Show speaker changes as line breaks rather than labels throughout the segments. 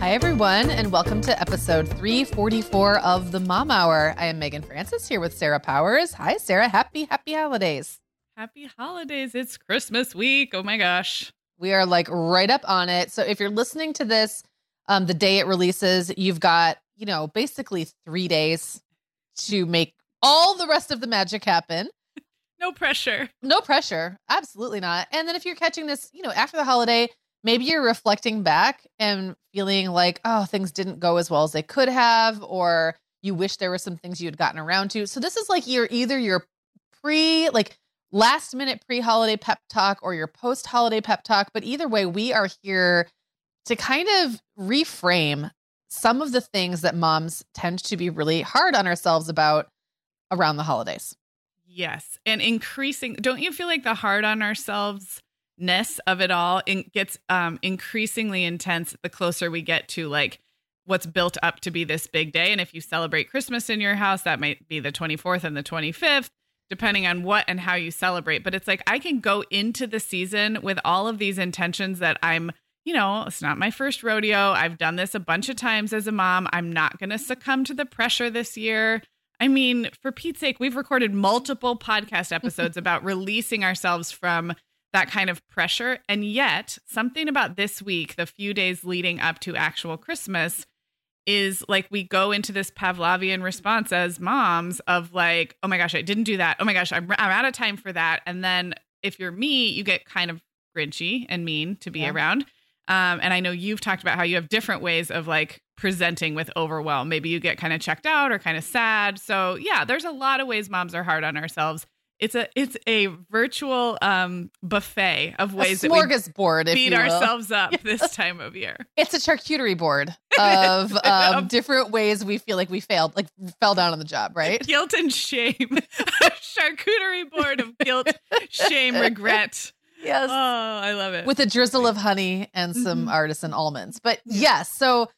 Hi, everyone, and welcome to episode 344 of the Mom Hour. I am Meagan Francis here with Sarah Powers. Hi, Sarah. Happy, happy holidays.
Happy holidays. It's Christmas week. Oh my gosh.
We are like right up on it. So if you're listening to this um, the day it releases, you've got, you know, basically three days to make all the rest of the magic happen.
No pressure.
No pressure. Absolutely not. And then if you're catching this, you know, after the holiday, maybe you're reflecting back and feeling like, oh, things didn't go as well as they could have, or you wish there were some things you had gotten around to. So this is like your either your pre, like last minute pre holiday pep talk or your post holiday pep talk. But either way, we are here to kind of reframe some of the things that moms tend to be really hard on ourselves about around the holidays.
Yes. And increasing, don't you feel like the hard on ourselves ness of it all it gets um, increasingly intense the closer we get to like what's built up to be this big day. And if you celebrate Christmas in your house, that might be the 24th and the 25th depending on what and how you celebrate. But it's like I can go into the season with all of these intentions that I'm, you know, it's not my first rodeo. I've done this a bunch of times as a mom. I'm not going to succumb to the pressure this year. I mean, for Pete's sake, we've recorded multiple podcast episodes about releasing ourselves from that kind of pressure. And yet, something about this week, the few days leading up to actual Christmas, is like we go into this Pavlovian response as moms of like, oh my gosh, I didn't do that. Oh my gosh, I'm, I'm out of time for that. And then if you're me, you get kind of grinchy and mean to be yeah. around. Um, and I know you've talked about how you have different ways of like presenting with overwhelm. Maybe you get kind of checked out or kind of sad. So yeah, there's a lot of ways moms are hard on ourselves it's a it's a virtual um, buffet of ways
a smorgasbord,
that we beat ourselves up yes. this time of year.
It's a charcuterie board of um, different ways we feel like we failed, like fell down on the job, right?
Guilt and shame. a charcuterie board of guilt, shame, regret.
Yes.
Oh, I love it.
With a drizzle of honey and some mm-hmm. artisan almonds. But yes, so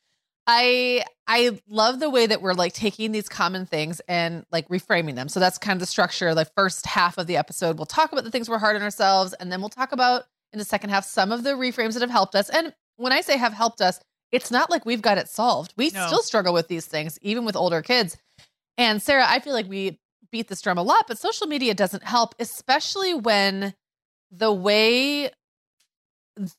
I I love the way that we're like taking these common things and like reframing them. So that's kind of the structure. The first half of the episode, we'll talk about the things we're hard on ourselves, and then we'll talk about in the second half some of the reframes that have helped us. And when I say have helped us, it's not like we've got it solved. We no. still struggle with these things, even with older kids. And Sarah, I feel like we beat this drum a lot, but social media doesn't help, especially when the way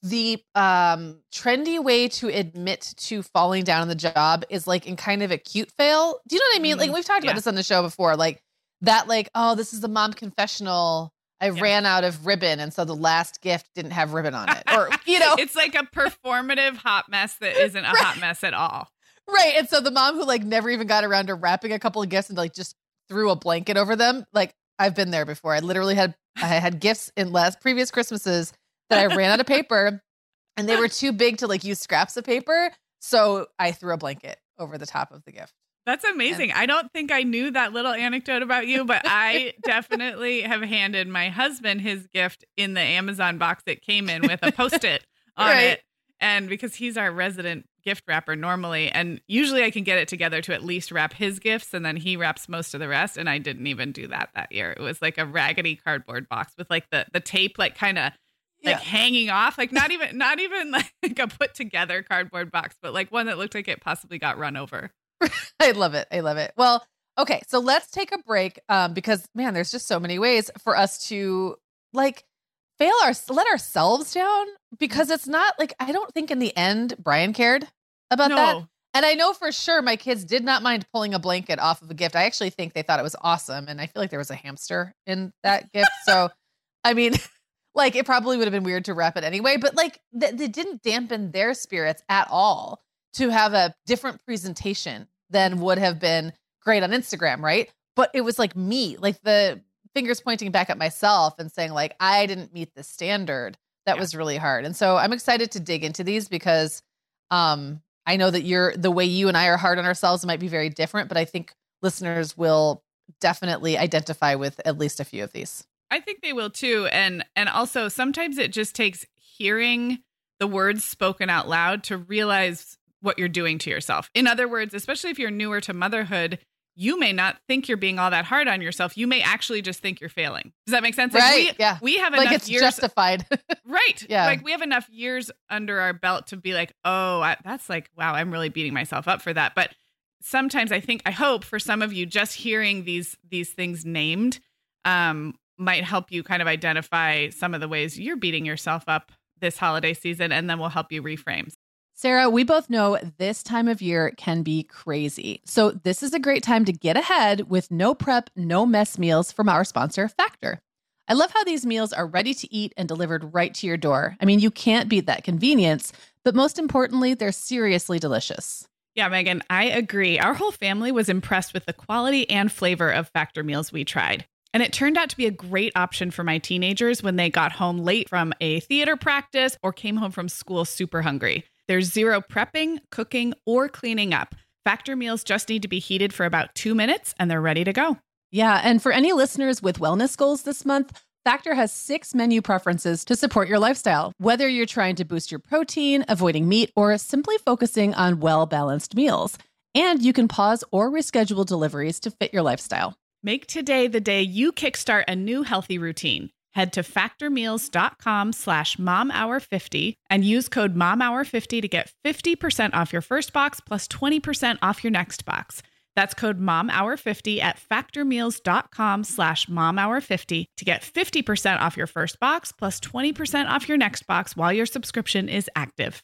the um trendy way to admit to falling down on the job is like in kind of a cute fail. Do you know what I mean? Mm-hmm. Like we've talked yeah. about this on the show before. Like that, like, oh, this is the mom confessional. I yeah. ran out of ribbon, and so the last gift didn't have ribbon on it. Or, you know,
it's like a performative hot mess that isn't a right. hot mess at all.
Right. And so the mom who like never even got around to wrapping a couple of gifts and like just threw a blanket over them, like I've been there before. I literally had I had gifts in last previous Christmases that I ran out of paper and they were too big to like use scraps of paper. So I threw a blanket over the top of the gift.
That's amazing. I don't think I knew that little anecdote about you, but I definitely have handed my husband his gift in the Amazon box it came in with a post it on
Right.
it. And because he's our resident gift wrapper normally, and usually I can get it together to at least wrap his gifts, and then he wraps most of the rest. And I didn't even do that that year. It was like a raggedy cardboard box with like the the tape like kind of like
Yeah.
hanging off, like not even not even like a put together cardboard box, but like one that looked like it possibly got run over.
I love it. I love it. Well, okay, so let's take a break um, because man, there's just so many ways for us to like fail our let ourselves down because it's not like I don't think in the end Brian cared about that. And I know for sure my kids did not mind pulling a blanket off of a gift. I actually think they thought it was awesome. And I feel like there was a hamster in that gift. So, I mean, like it probably would have been weird to wrap it anyway, but like th- it didn't dampen their spirits at all to have a different presentation than would have been great on Instagram, right? But it was like me, like the fingers pointing back at myself and saying, like, I didn't meet the standard. That
Yeah.
was really hard. And so I'm excited to dig into these because um I know that you're the way you and I are hard on ourselves might be very different, but I think listeners will definitely identify with at least a few of these.
I think they will too. And and also sometimes it just takes hearing the words spoken out loud to realize what you're doing to yourself. In other words, especially if you're newer to motherhood, you may not think you're being all that hard on yourself. You may actually just think you're failing. Does that make sense? Like,
Right,
We,
yeah.
We have
Like
enough
it's
years
justified.
Right.
Yeah.
Like we have enough years under our belt to be like, oh, I, that's like, wow, I'm really beating myself up for that. But sometimes I think, I hope for some of you, just hearing these these things named um, might help you kind of identify some of the ways you're beating yourself up this holiday season, and then we'll help you reframe.
Sarah, we both know this time of year can be crazy. So, this is a great time to get ahead with no prep, no mess meals from our sponsor, Factor. I love how these meals are ready to eat and delivered right to your door. I mean, you can't beat that convenience, but most importantly, they're seriously delicious.
Yeah, Meagan, I agree. Our whole family was impressed with the quality and flavor of Factor meals we tried. And it turned out to be a great option for my teenagers when they got home late from a theater practice or came home from school super hungry. There's zero prepping, cooking, or cleaning up. Factor meals just need to be heated for about two minutes and they're ready to go.
Yeah, and for any listeners with wellness goals this month, Factor has six menu preferences to support your lifestyle. Whether you're trying to boost your protein, avoiding meat, or simply focusing on well balanced meals. And you can pause or reschedule deliveries to fit your lifestyle.
Make today the day you kickstart a new healthy routine. Head to factormeals.com slash momhour50 and use code momhour50 to get 50% off your first box plus 20% off your next box. That's code momhour50 at factormeals.com slash momhour50 to get 50% off your first box plus 20% off your next box while your subscription is active.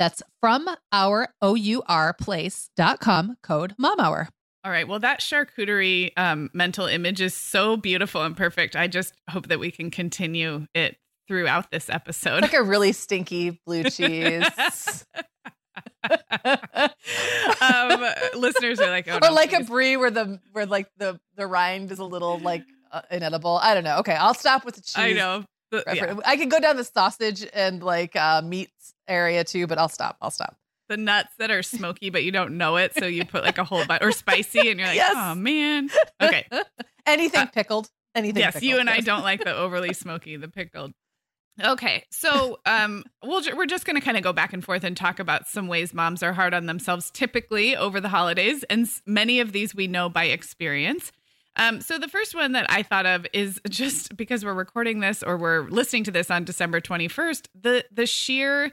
That's from our O-U-R place.com code MOMHOUR.
All right. Well, that charcuterie um, mental image is so beautiful and perfect. I just hope that we can continue it throughout this episode.
like a really stinky blue cheese.
um, listeners are like, oh,
or
no,
like a brie where the where like the the rind is a little like uh, inedible. I don't know. Okay, I'll stop with the cheese.
I know. The- yeah.
I can go down the sausage and like uh, meats area too, but I'll stop. I'll stop.
the nuts that are smoky, but you don't know it, so you put like a whole bunch or spicy, and you're like,
Yes.
oh man. Okay.
Anything
Uh,
pickled. Anything.
yes, you
pickled,
and I don't like the overly smoky, the pickled. Okay, so um, we'll ju- we're just going to kind of go back and forth and talk about some ways moms are hard on themselves typically over the holidays, and many of these we know by experience. Um, so the first one that I thought of is just because we're recording this or we're listening to this on December twenty first, the the sheer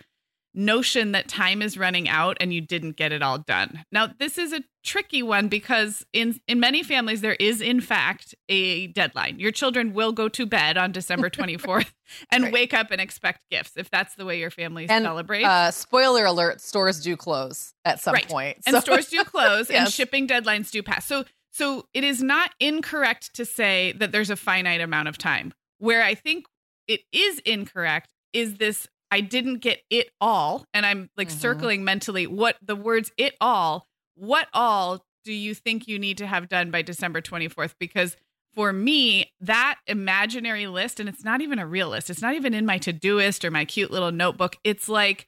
notion that time is running out and you didn't get it all done. Now, this is a tricky one because in in many families there is in fact a deadline. Your children will go to bed on December 24th and
Right.
wake up and expect gifts if that's the way your family
And,
celebrates.
Uh, spoiler alert: stores do close at some
Right.
point,
and
so-
stores do close and shipping deadlines do pass. So so it is not incorrect to say that there's a finite amount of time. Where I think it is incorrect is this I didn't get it all and I'm like
Mhm.
circling mentally what the words it all what all do you think you need to have done by December 24th because for me that imaginary list and it's not even a real list it's not even in my Todoist or my cute little notebook it's like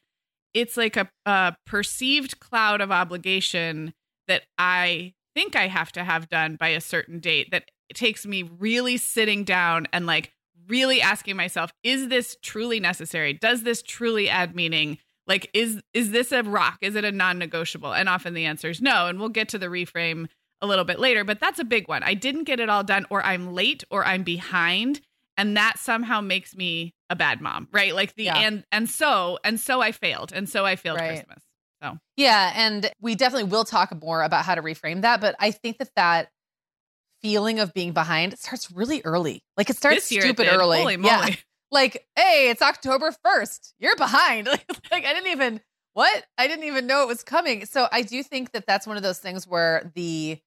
it's like a, a perceived cloud of obligation that I think I have to have done by a certain date that takes me really sitting down and like really asking myself is this truly necessary? Does this truly add meaning? Like is is this a rock? Is it a non-negotiable? And often the answer is no and we'll get to the reframe a little bit later but that's a big one. I didn't get it all done or i'm late or i'm behind and that somehow makes me a bad mom right? Like the
Yeah.
and and so and so i failed and so i failed
Right.
christmas
Yeah, and we definitely will talk more about how to reframe that. But I think that that feeling of being behind starts really early. Like it starts
it
stupid
did.
early.
holy moly
Yeah, like hey, it's October first. You're behind. like I didn't even what I didn't even know it was coming. So I do think that that's one of those things where the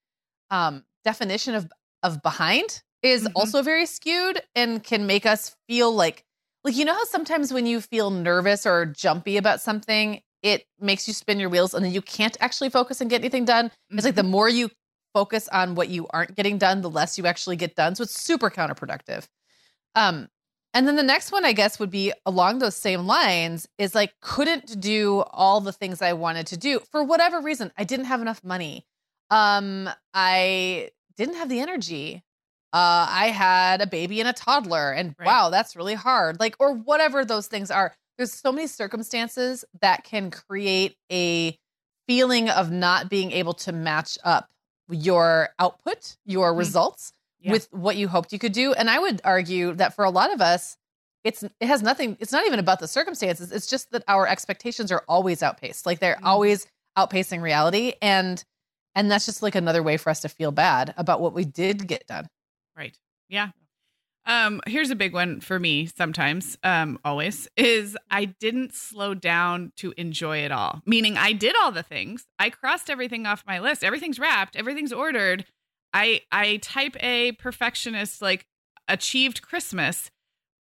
um, definition of of behind is
Mhm.
also very skewed and can make us feel like like you know how sometimes when you feel nervous or jumpy about something it makes you spin your wheels and then you can't actually focus and get anything done. It's like the more you focus on what you aren't getting done the less you actually get done. So it's super counterproductive. Um and then the next one i guess would be along those same lines is like couldn't do all the things i wanted to do for whatever reason. I didn't have enough money. Um i didn't have the energy. Uh, I had a baby and a toddler, and
Right.
wow, that's really hard. Like, or whatever those things are. There's so many circumstances that can create a feeling of not being able to match up your output, your
Mhm.
results
Yeah.
with what you hoped you could do. And I would argue that for a lot of us, it's it has nothing. It's not even about the circumstances. It's just that our expectations are always outpaced. Like they're
Mhm.
always outpacing reality, and and that's just like another way for us to feel bad about what we did get done.
Right. Yeah. Um, here's a big one for me sometimes, um, always, is I didn't slow down to enjoy it all. Meaning I did all the things. I crossed everything off my list. Everything's wrapped, everything's ordered. I I type A perfectionist like achieved Christmas,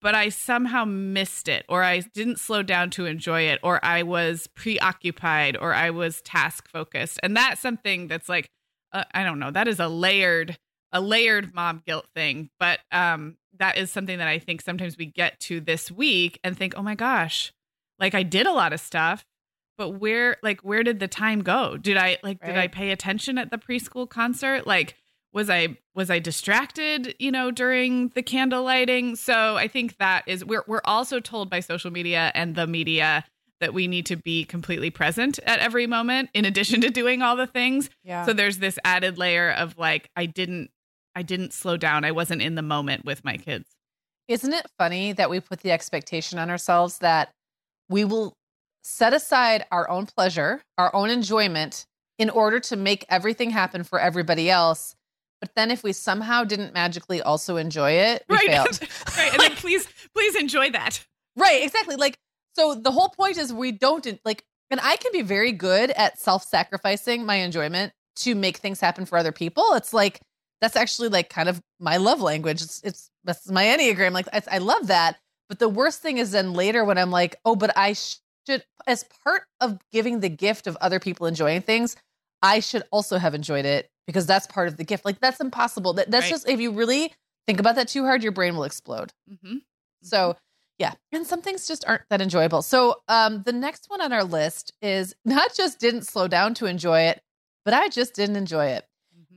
but I somehow missed it, or I didn't slow down to enjoy it, or I was preoccupied, or I was task focused. And that's something that's like, uh, I don't know, that is a layered a layered mom guilt thing but um that is something that i think sometimes we get to this week and think oh my gosh like i did a lot of stuff but where like where did the time go? Did i like did i pay attention at the preschool concert? Like was i was i distracted you know during the candle lighting? So i think that is we're we're also told by social media and the media that we need to be completely present at every moment in addition to doing all the things.
Yeah.
so there's this added layer of like I didn't I didn't slow down. I wasn't in the moment with my kids.
Isn't it funny that we put the expectation on ourselves that we will set aside our own pleasure, our own enjoyment in order to make everything happen for everybody else? But then if we somehow didn't magically also enjoy it, we
right.
failed.
right. And then please please enjoy that.
Right, exactly. Like, so the whole point is we don't like, and I can be very good at self sacrificing my enjoyment to make things happen for other people. It's like, that's actually like kind of my love language. It's, it's that's my Enneagram. Like, I, I love that. But the worst thing is then later when I'm like, oh, but I should, as part of giving the gift of other people enjoying things, I should also have enjoyed it because that's part of the gift. Like, that's impossible. That, that's
Right.
just, if you really think about that too hard, your brain will explode.
Mm-hmm.
So, yeah, and some things just aren't that enjoyable. So, um, the next one on our list is not just didn't slow down to enjoy it, but I just didn't enjoy it.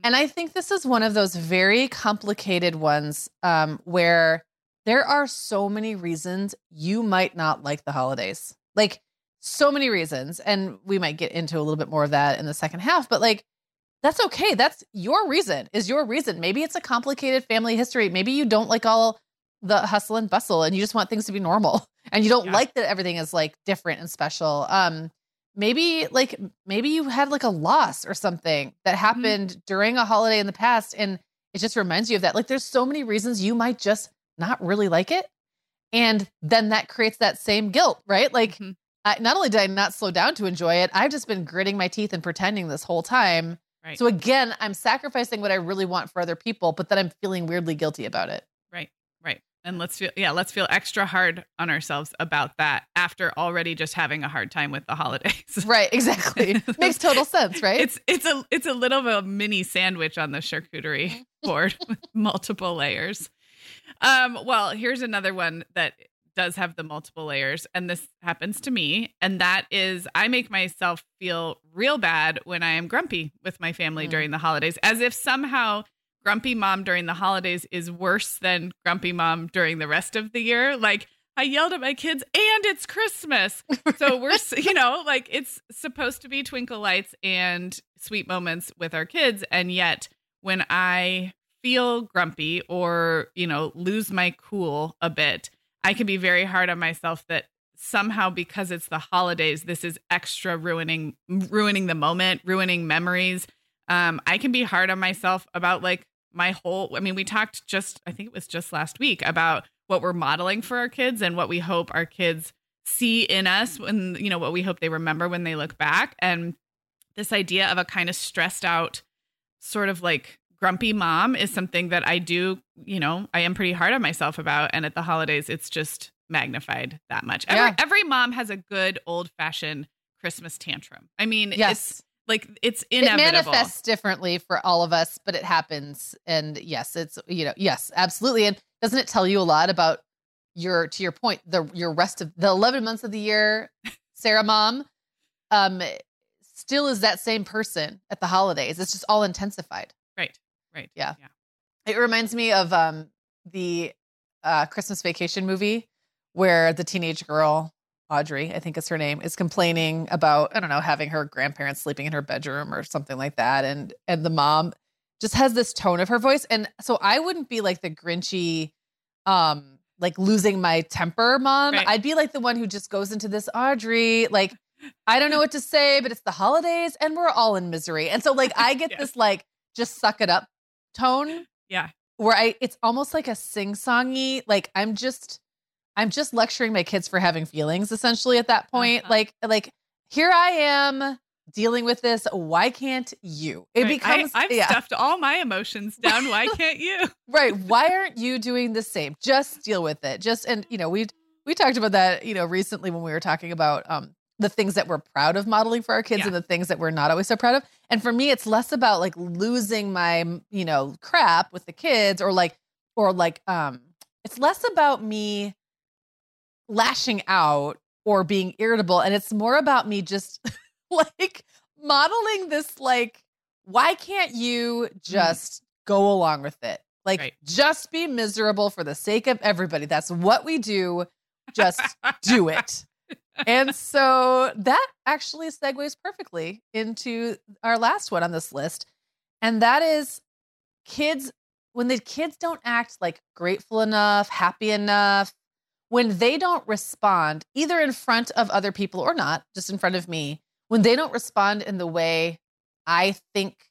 And I think this is one of those very complicated ones um, where there are so many reasons you might not like the holidays. Like, so many reasons. And we might get into a little bit more of that in the second half, but like, that's okay. That's your reason, is your reason. Maybe it's a complicated family history. Maybe you don't like all the hustle and bustle and you just want things to be normal and you don't
Yeah.
like that everything is like different and special. Um, maybe like maybe you had like a loss or something that happened during a holiday in the past and it just reminds you of that. Like there's so many reasons you might just not really like it. And then that creates that same guilt, right? Like
Mhm.
I, not only did I not slow down to enjoy it, I've just been gritting my teeth and pretending this whole time.
Right.
So again, I'm sacrificing what I really want for other people, but then I'm feeling weirdly guilty about it.
Right. Right. And let's feel yeah, let's feel extra hard on ourselves about that after already just having a hard time with the holidays.
Right, exactly. Makes total sense, right?
It's it's a it's a little of a mini sandwich on the charcuterie board with multiple layers. Um, well, here's another one that does have the multiple layers, and this happens to me, and that is I make myself feel real bad when I am grumpy with my family
Mm.
during the holidays, as if somehow grumpy mom during the holidays is worse than grumpy mom during the rest of the year. Like I yelled at my kids, and it's Christmas. So we're, you know, like it's supposed to be twinkle lights and sweet moments with our kids. And yet, when I feel grumpy or, you know, lose my cool a bit, I can be very hard on myself that somehow because it's the holidays, this is extra ruining, ruining the moment, ruining memories. Um, I can be hard on myself about like my whole, I mean, we talked just, I think it was just last week about what we're modeling for our kids and what we hope our kids see in us when you know what we hope they remember when they look back and this idea of a kind of stressed out sort of like grumpy mom is something that I do, you know, I am pretty hard on myself about and at the holidays it's just magnified that much. Every
Yeah.
every mom has a good old-fashioned Christmas tantrum. I mean, it's
yes.
Like it's inevitable.
It manifests differently for all of us, but it happens. And yes, it's, you know, yes, absolutely. And doesn't it tell you a lot about your, to your point, the, your rest of the 11 months of the year, Sarah mom, um, still is that same person at the holidays. It's just all intensified.
Right. Right.
Yeah.
Yeah.
It reminds me of um the uh Christmas vacation movie where the teenage girl, Audrey, I think is her name, is complaining about, I don't know, having her grandparents sleeping in her bedroom or something like that. And and the mom just has this tone of her voice. And so I wouldn't be like the grinchy, um, like losing my temper mom.
Right.
I'd be like the one who just goes into this Audrey, like, I don't know what to say, but it's the holidays and we're all in misery. And so like I get
Yeah.
this like just suck it up tone
Yeah.
where I it's almost like a sing-songy, like I'm just I'm just lecturing my kids for having feelings essentially at that point.
Uh-huh.
Like like here I am dealing with this. Why can't you? It
Right. I-
becomes
I've
yeah,
stuffed all my emotions down. Why can't you?
right. Why aren't you doing the same? Just deal with it. Just and you know, we we talked about that, you know, recently when we were talking about um the things that we're proud of modeling for our kids
Yeah.
and the things that we're not always so proud of. And for me, it's less about like losing my, you know, crap with the kids or like, or like, um, it's less about me lashing out or being irritable. And it's more about me just like modeling this, like, why can't you mm. just go along with it? Like,
Right.
just be miserable for the sake of everybody. That's what we do. Just do it. And so that actually segues perfectly into our last one on this list. And that is kids, when the kids don't act like grateful enough, happy enough, when they don't respond, either in front of other people or not, just in front of me, when they don't respond in the way I think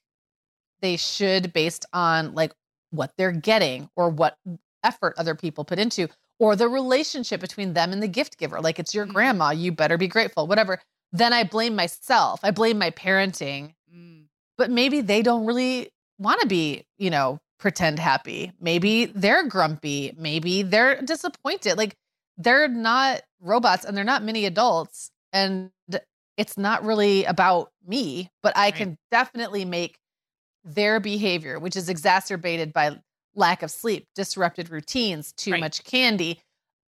they should based on like what they're getting or what effort other people put into or the relationship between them and the gift giver like it's your
Mhm.
grandma you better be grateful whatever then i blame myself i blame my parenting.
Mm,
but maybe they don't really want to be you know pretend happy. Maybe they're grumpy. Maybe they're disappointed. Like they're not robots and they're not mini adults and it's not really about me but i
Right.
can definitely make their behavior which is exacerbated by lack of sleep, disrupted routines, too right. much candy,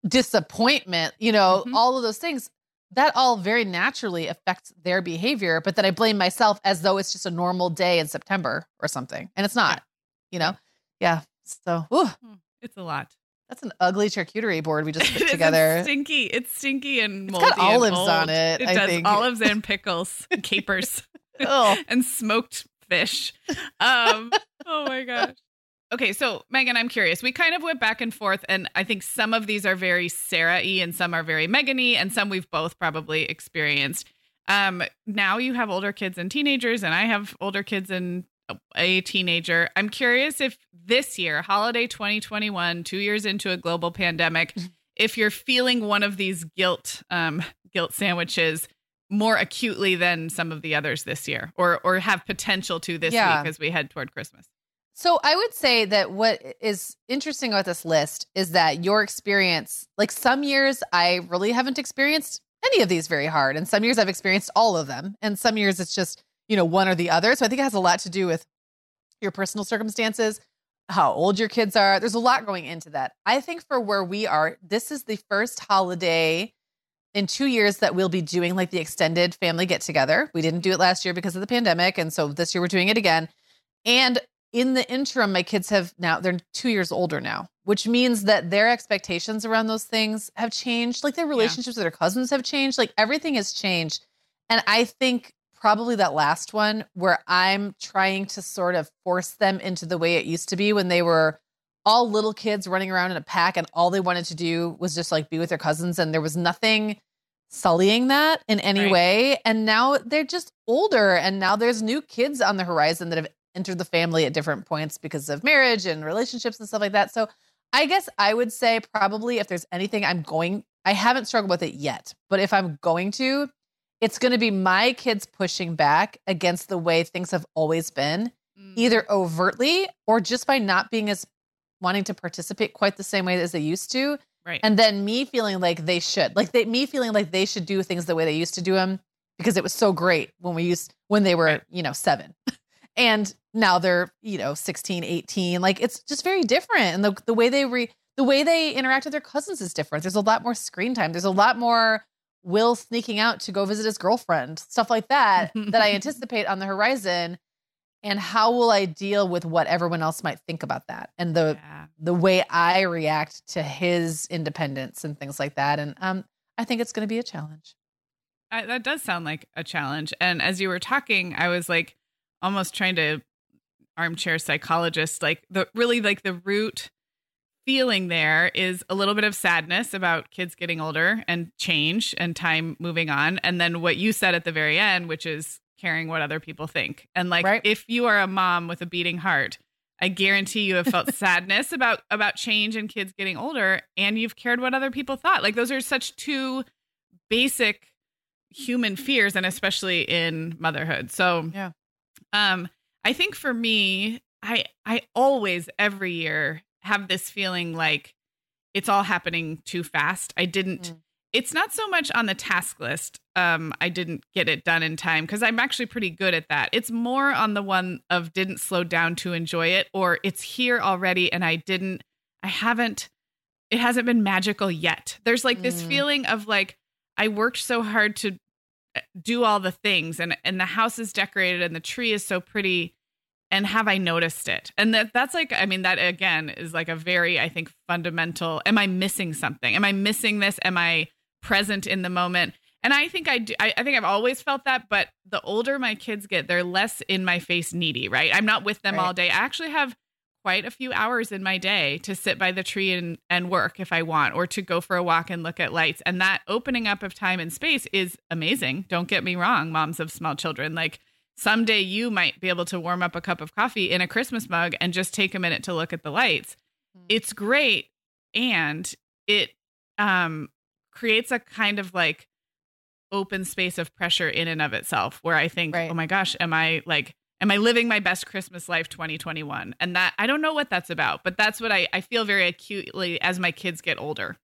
disappointment, you know, mm-hmm. all of those things. That all very naturally affects their behavior, but then I blame myself as though it's just a normal day in September or something. And it's not, you know? Yeah. So. Hmm.
it's a lot.
That's an ugly charcuterie board we just put together.
It's stinky. It's stinky and moldy.
It's got olives on it.
It
I
does
think.
olives and pickles, and capers, and smoked fish. Um, oh my gosh. Okay, so Meagan, I'm curious. We kind of went back and forth, and I think some of these are very Sarah y and some are very Meagan y, and some we've both probably experienced. Um, now you have older kids and teenagers, and I have older kids and a teenager. I'm curious if this year, holiday 2021, two years into a global pandemic, if you're feeling one of these guilt um, guilt sandwiches more acutely than some of the others this year, or or have potential to this yeah. week as we head toward Christmas.
So I would say that what is interesting about this list is that your experience, like some years, I really haven't experienced any of these very hard, and some years I've experienced all of them, and some years it's just you know, one or the other. So I think it has a lot to do with your personal circumstances, how old your kids are. There's a lot going into that. I think for where we are, this is the first holiday in two years that we'll be doing like the extended family get together. We didn't do it last year because of the pandemic. And so this year we're doing it again. And in the interim, my kids have now, they're two years older now, which means that their expectations around those things have changed. Like their relationships yeah. with their cousins have changed. Like everything has changed. And I think probably that last one where I'm trying to sort of force them into the way it used to be when they were all little kids running around in a pack and all they wanted to do was just like be with their cousins and there was nothing sullying that in any right. way and now they're just older and now there's new kids on the horizon that have entered the family at different points because of marriage and relationships and stuff like that so i guess i would say probably if there's anything i'm going i haven't struggled with it yet but if i'm going to it's going to be my kids pushing back against the way things have always been, mm. either overtly or just by not being as wanting to participate quite the same way as they used to.
Right.
And then me feeling like they should, like they, me feeling like they should do things the way they used to do them because it was so great when we used, when they were, right. you know, seven. and now they're, you know, 16, 18. Like it's just very different. And the, the way they re, the way they interact with their cousins is different. There's a lot more screen time. There's a lot more Will sneaking out to go visit his girlfriend, stuff like that, that I anticipate on the horizon. And how will I deal with what everyone else might think about that and the yeah. the way I react to his independence and things like that? And um, I think it's going to be a challenge.
I, that does sound like a challenge. And as you were talking, I was like almost trying to armchair psychologist, like the really like the root feeling there is a little bit of sadness about kids getting older and change and time moving on. And then what you said at the very end, which is caring what other people think. And like right. if you are a mom with a beating heart, I guarantee you have felt sadness about about change and kids getting older and you've cared what other people thought. Like those are such two basic human fears and especially in motherhood. So
yeah.
Um I think for me, I I always every year have this feeling like it's all happening too fast. I didn't mm. it's not so much on the task list. Um I didn't get it done in time cuz I'm actually pretty good at that. It's more on the one of didn't slow down to enjoy it or it's here already and I didn't I haven't it hasn't been magical yet. There's like mm. this feeling of like I worked so hard to eh, do all the things and and the house is decorated and the tree is so pretty and have I noticed it? And that that's like, I mean, that again is like a very, I think, fundamental. Am I missing something? Am I missing this? Am I present in the moment? And I think I do. I, I think I've always felt that, but the older my kids get, they're less in my face needy, right? I'm not with them right. all day. I actually have quite a few hours in my day to sit by the tree and, and work if I want, or to go for a walk and look at lights. And that opening up of time and space is amazing. Don't get me wrong, moms of small children. Like someday you might be able to warm up a cup of coffee in a Christmas mug and just take a minute to look at the lights. Mm-hmm. It's great and it um creates a kind of like open space of pressure in and of itself where I think, right. "Oh my gosh, am I like am I living my best Christmas life 2021?" And that I don't know what that's about, but that's what I I feel very acutely as my kids get older.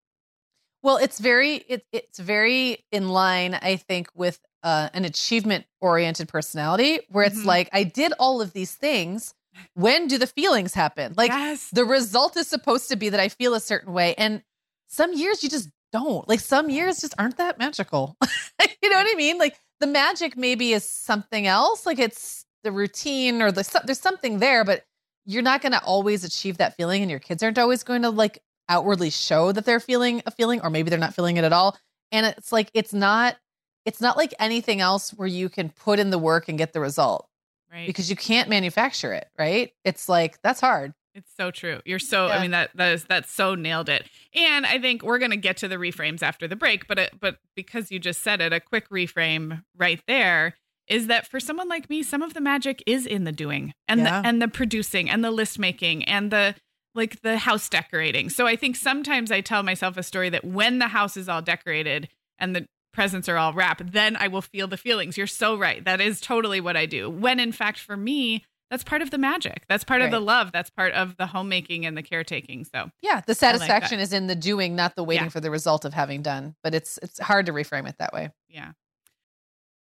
Well, it's very it, it's very in line, I think, with uh, an achievement oriented personality where it's mm-hmm. like I did all of these things, when do the feelings happen? Like
yes.
the result is supposed to be that I feel a certain way. And some years you just don't. Like some years just aren't that magical. you know what I mean? Like the magic maybe is something else. Like it's the routine or the there's something there, but you're not going to always achieve that feeling and your kids aren't always going to like outwardly show that they're feeling a feeling or maybe they're not feeling it at all. And it's like it's not it's not like anything else where you can put in the work and get the result.
Right.
Because you can't manufacture it, right? It's like that's hard.
It's so true. You're so.
Yeah.
I mean that that is that's so nailed it. And I think we're gonna get to the reframes after the break, but it, but because you just said it, a quick reframe right there is that for someone like me, some of the magic is in the doing and
Yeah.
the and the producing and the list making and the like the house decorating. So I think sometimes I tell myself a story that when the house is all decorated and the presents are all wrapped, then I will feel the feelings. You're so right. That is totally what I do. When in fact, for me, that's part of the magic. That's part of the love. That's part of the homemaking and the caretaking. So
Yeah, the satisfaction is in the doing, not the waiting
Yeah.
for the result of having done. But it's it's hard to reframe it that way.
Yeah.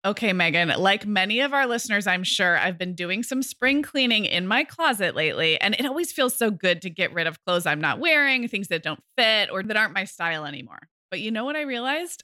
Okay, Meagan, like many of our listeners, I'm sure I've been doing some spring cleaning in my closet lately, and it always feels so good to get rid of clothes I'm not wearing, things that don't fit or that aren't my style anymore. But you know what I realized?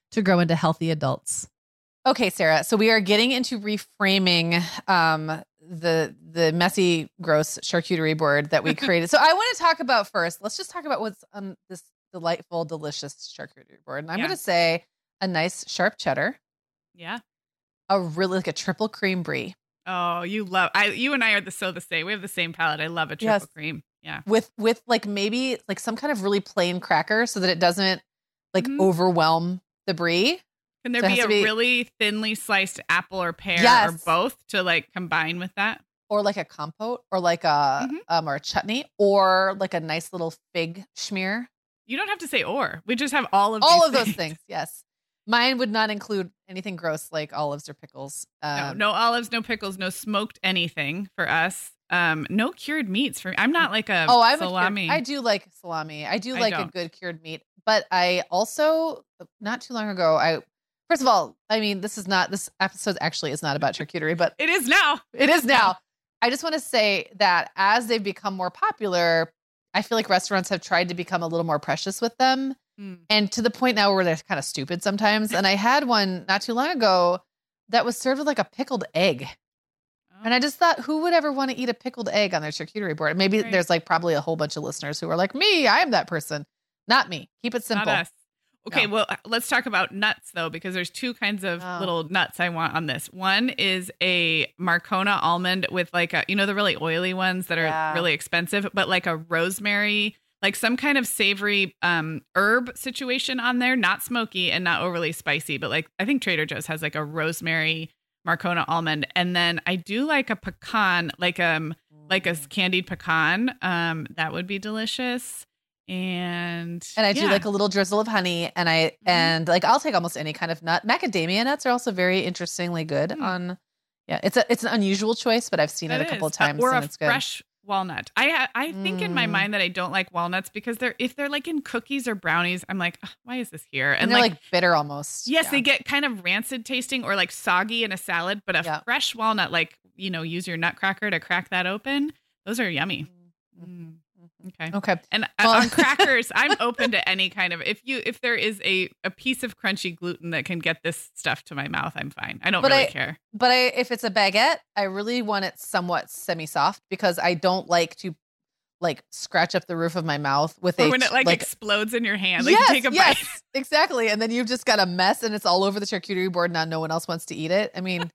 to grow into healthy adults.
Okay, Sarah. So we are getting into reframing um, the the messy, gross charcuterie board that we created. so I want to talk about first. Let's just talk about what's on this delightful, delicious charcuterie board. And I'm
Yeah.
going to say a nice sharp cheddar,
Yeah.
a really like a triple cream brie
Oh, you love I you and I are the so the same. We have the same palate. I love a triple
Yes.
cream. Yeah.
with with like maybe like some kind of really plain cracker so that it doesn't like
Mhm.
overwhelm the brie.
Can there
So
be a
be-
really thinly sliced apple or pear or both to like combine with that?
Or like a compote, or like a
Mhm.
um, or a chutney, or like a nice little fig schmear.
You don't have to say or. We just have all of
all of those things yes mine would not include anything gross like olives or pickles
No,
um,
no olives, no pickles, no smoked anything for us. Um, no cured meats for me. I'm not like a
oh i'm
salami.
a cured, i do like salami i do like a good cured meat but i also not too long ago i first of all i mean this is not this episode actually is not about charcuterie but
it is now.
it is now i just want to say that as they've become more popular i feel like restaurants have tried to become a little more precious with them
Mm.
and to the point now where they're kind of stupid sometimes. And I had one not too long ago that was served with like a pickled egg. And I just thought, who would ever want to eat a pickled egg on their charcuterie board? Maybe
Right.
there's like probably a whole bunch of listeners who are like, me, I am that person. Not me. Keep it simple.
Not us. Okay,
No.
well, uh, let's talk about nuts though, because there's two kinds of
Oh.
little nuts I want on this. One is a Marcona almond with like a, you know, the really oily ones that are
Yeah.
really expensive, but like a rosemary, like some kind of savory um, herb situation on there, not smoky and not overly spicy, but like I think Trader Joe's has like a rosemary Marcona almond, and then I do like a pecan, like um like a candied pecan. Um, that would be delicious. And
And I do like a little drizzle of honey, and I
Mhm.
and like I'll take almost any kind of nut. Macadamia nuts are also very interestingly good
Mm.
on. Yeah, it's a it's an unusual choice, but I've seen
That
it a couple
is.
of times,
Uh, or
and
a
it's good.
fresh walnut. I I think in my
Mm.
mind that I don't like walnuts because they're if they're like in cookies or brownies, I'm like, why is this here?
and, they're like, bitter almost.
yes,
Yeah.
they get kind of rancid tasting or like soggy in a salad, but a
Yeah.
fresh walnut, like you know, use your nutcracker to crack that open. Those are yummy. Mm. Okay.
Okay,
And
Well-
on crackers, I'm open to any kind of if you if there is a a piece of crunchy gluten that can get this stuff to my mouth, I'm fine. I don't really
I-
care.
but I, if it's a baguette, I really want it somewhat semi-soft because I don't like to like scratch up the roof of my mouth with
Or
a
when it like,
like
explodes in your hand, like
yes,
take a bite.
yes, exactly. And then you've just got a mess and it's all over the charcuterie board. and Now no one else wants to eat it. I mean,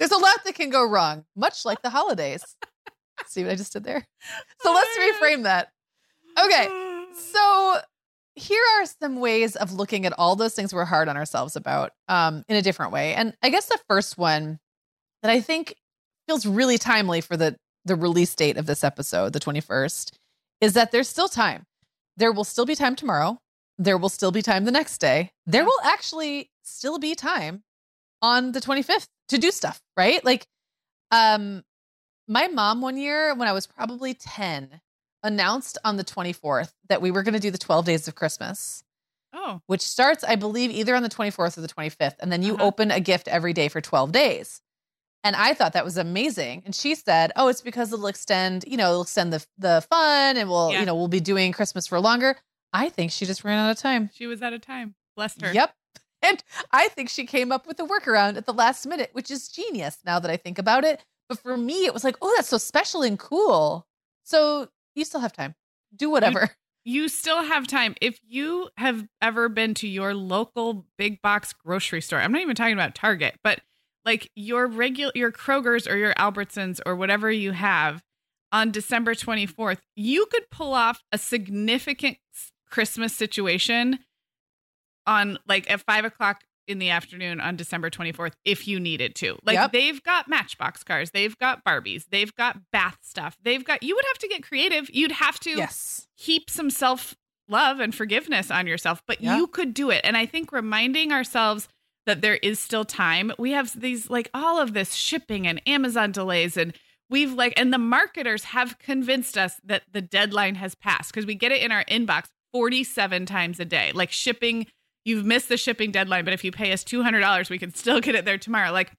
there's a lot that can go wrong, much like the holidays. See what I just did there? So
Oh
let's reframe that. Okay. So here are some ways of looking at all those things we're hard on ourselves about um, in a different way. And I guess the first one that I think feels really timely for the the release date of this episode, the 21st, is that there's still time. There will still be time tomorrow. There will still be time the next day. There will actually still be time on the 25th to do stuff, right? Like um my mom one year when I was probably 10 announced on the 24th that we were going to do the 12 days of Christmas,
Oh,
which starts, I believe, either on the 24th or the 25th. And then you
Uh-huh.
open a gift every day for 12 days. And I thought that was amazing. And she said, Oh, it's because it'll extend, you know, it'll extend the the fun and we'll,
Yeah.
you know, we'll be doing Christmas for longer. I think she just ran out of time.
she was out of time. Bless her.
Yep. And I think she came up with a workaround at the last minute, which is genius now that I think about it. But for me, it was like, oh, that's so special and cool. So you still have time. Do whatever.
You still have time. If you have ever been to your local big box grocery store, I'm not even talking about Target, but like your regular your Kroger's or your Albertsons or whatever you have on December 24th, you could pull off a significant Christmas situation on like at five o'clock in the afternoon on December 24th if you needed to. Like
Yep.
they've got matchbox cars, they've got Barbies, they've got bath stuff, they've got you would have to get creative. You'd have to
Yes.
heap some self love and forgiveness on yourself, but
Yeah.
you could do it. And I think reminding ourselves that there is still time. We have these like all of this shipping and Amazon delays and we've like and the marketers have convinced us that the deadline has passed because we get it in our inbox 47 times a day. Like shipping you've missed the shipping deadline, but if you pay us $200, we can still get it there tomorrow. Like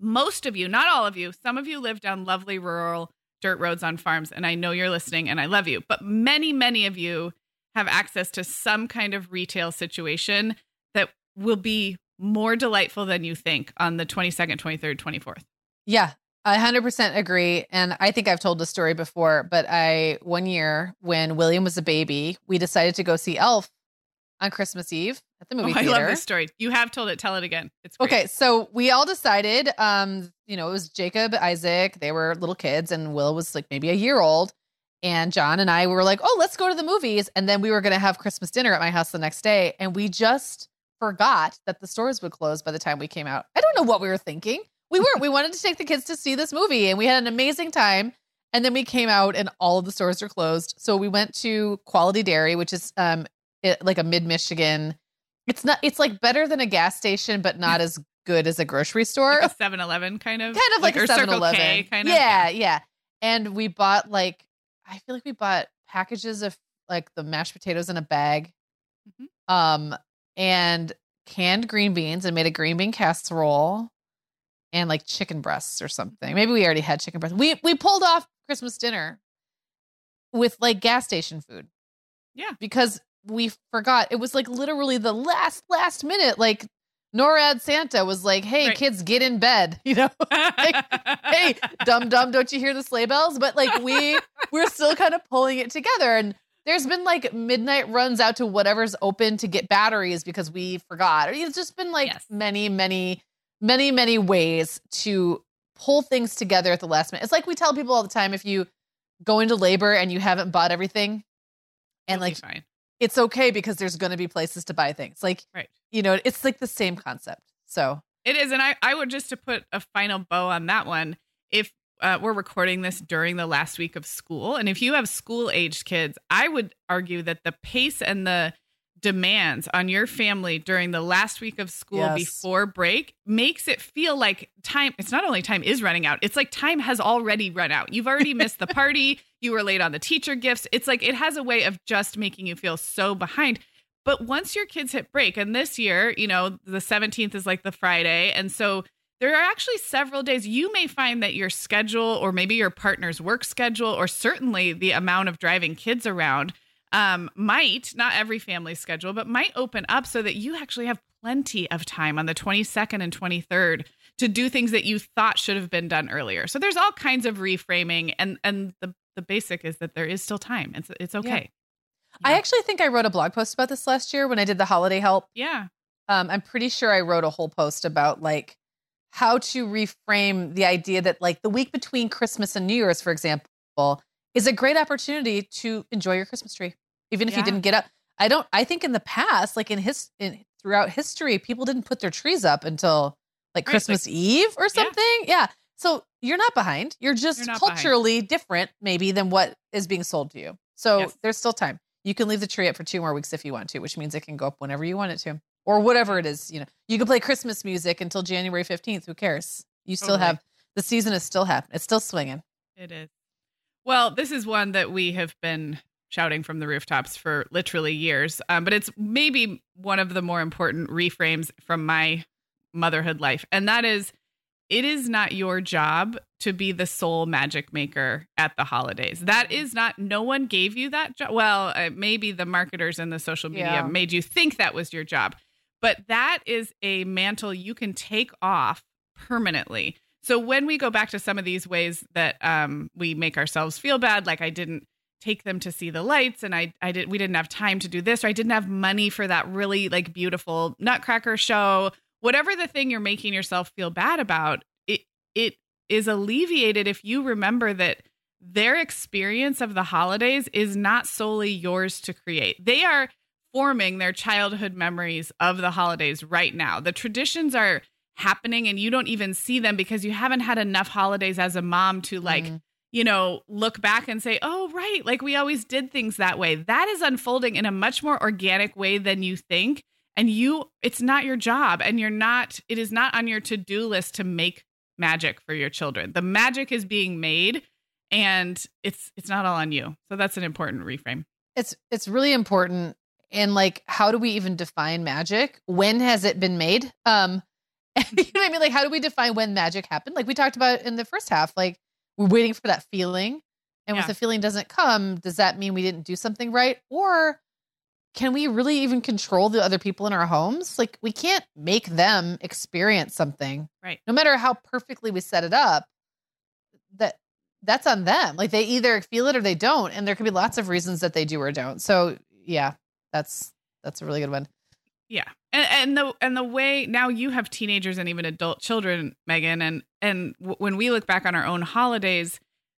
most of you, not all of you, some of you live down lovely rural dirt roads on farms, and I know you're listening and I love you, but many, many of you have access to some kind of retail situation that will be more delightful than you think on the 22nd, 23rd, 24th.
Yeah. I 100% agree. And I think I've told the story before, but I, one year when William was a baby, we decided to go see Elf on Christmas Eve at the movie
Oh, I love this story. You have told it. Tell it again. It's great.
Okay, so we all decided, um, you know, it was Jacob, Isaac, they were little kids, and Will was like maybe a year old. And John and I were like, oh, let's go to the movies. And then we were going to have Christmas dinner at my house the next day. And we just forgot that the stores would close by the time we came out. I don't know what we were thinking. We weren't. we wanted to take the kids to see this movie, and we had an amazing time. And then we came out, and all of the stores were closed. So we went to Quality Dairy, which is um, it, like a mid Michigan. It's not. It's like better than a gas station, but not as good as a grocery store.
Like a 7 Eleven kind of.
kind of like,
or
a 7
Circle
Eleven.
K kind of.
Yeah, yeah. And we bought like I feel like we bought packages of like the mashed potatoes in a bag.
Mhm.
Um and canned green beans and made a green bean casserole and like chicken breasts or something. Maybe we already had chicken breasts. We we pulled off Christmas dinner with like gas station food.
Yeah.
Because we forgot. It was like literally the last last minute like NORAD Santa was like, "Hey,
Right.
kids, get in bed." You know, hey, dum dum, don't you hear the sleigh bells? But like we we're still kind of pulling it together and there's been like midnight runs out to whatever's open to get batteries because we forgot. It's just been like
Yes.
many, many, many, many ways to pull things together at the last minute. It's like we tell people all the time if you go into labor and you haven't bought everything and
You'll
like. It's okay because there's going to be places to buy things. Like,
Right.
you know, it's like the same concept. So,
It is, and I, I would just to put a final bow on that one. If uh, we're recording this during the last week of school, and if you have school aged kids, I would argue that the pace and the demands on your family during the last week of school
Yes.
before break makes it feel like time. It's not only time is running out; it's like time has already run out. You've already missed the party. You were late on the teacher gifts. It's like it has a way of just making you feel so behind. But once your kids hit break, and this year, you know, the 17th is like the Friday. And so there are actually several days you may find that your schedule, or maybe your partner's work schedule, or certainly the amount of driving kids around um, might, not every family schedule, but might open up so that you actually have plenty of time on the 22nd and 23rd to do things that you thought should have been done earlier. So there's all kinds of reframing. And, and the, the basic is that there is still time. It's, it's okay.
I
Yeah.
actually think I wrote a blog post about this last year when I did the holiday help.
Yeah.
Um, I'm pretty sure I wrote a whole post about like how to reframe the idea that like the week between Christmas and New Year's, for example, is a great opportunity to enjoy your Christmas tree, even if you didn't get up. I don't. I think in the past, like in his in throughout history, people didn't put their trees up until like
Right,
Christmas Eve or something. Yeah. So you're not behind. You're just
You're not behind.
culturally different, maybe, than what is being sold to you. So
Yes.
there's still time. You can leave the tree up for two more weeks if you want to, which means it can go up whenever you want it to, or whatever it is. You know, you can play Christmas music until January 15th. Who cares? You still
Totally.
have the season is still happening. It's still swinging.
It is. Well, this is one that we have been shouting from the rooftops for literally years, um, but it's maybe one of the more important reframes from my motherhood life. And that is it is not your job to be the sole magic maker at the holidays. That is not, no one gave you that job. Well, uh, maybe the marketers and the social media
Yeah.
made you think that was your job, but that is a mantle you can take off permanently. So when we go back to some of these ways that um, we make ourselves feel bad, like I didn't take them to see the lights and I, I did we didn't have time to do this or I didn't have money for that really like beautiful nutcracker show whatever the thing you're making yourself feel bad about it it is alleviated if you remember that their experience of the holidays is not solely yours to create. They are forming their childhood memories of the holidays right now. The traditions are happening and you don't even see them because you haven't had enough holidays as a mom to like
Mhm.
you know, look back and say, oh, right, like we always did things that way. That is unfolding in a much more organic way than you think. And you, it's not your job. And you're not, it is not on your to do list to make magic for your children. The magic is being made and it's it's not all on you. So that's an important reframe.
It's it's really important. And like, how do we even define magic? When has it been made? Um, you know what I mean? Like, how do we define when magic happened? Like we talked about in the first half, like we're waiting for that feeling. And
Yeah.
if the feeling doesn't come, does that mean we didn't do something right? Or can we really even control the other people in our homes? Like we can't make them experience something.
Right.
No matter how perfectly we set it up, that that's on them. Like they either feel it or they don't. And there could be lots of reasons that they do or don't. So yeah, that's that's a really good one.
Yeah. And, and the and the way now you have teenagers and even adult children, Meagan, and and w- when we look back on our own holidays,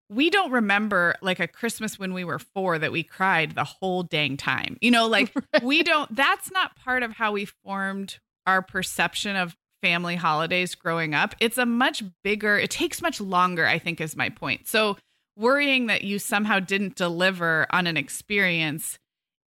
we don't remember like a Christmas when we were four that we cried the whole dang time. You know, like we don't. That's not part of how we formed our perception of family holidays growing up. It's a much bigger. It takes much longer. I think is my point. So worrying that you somehow didn't deliver on an experience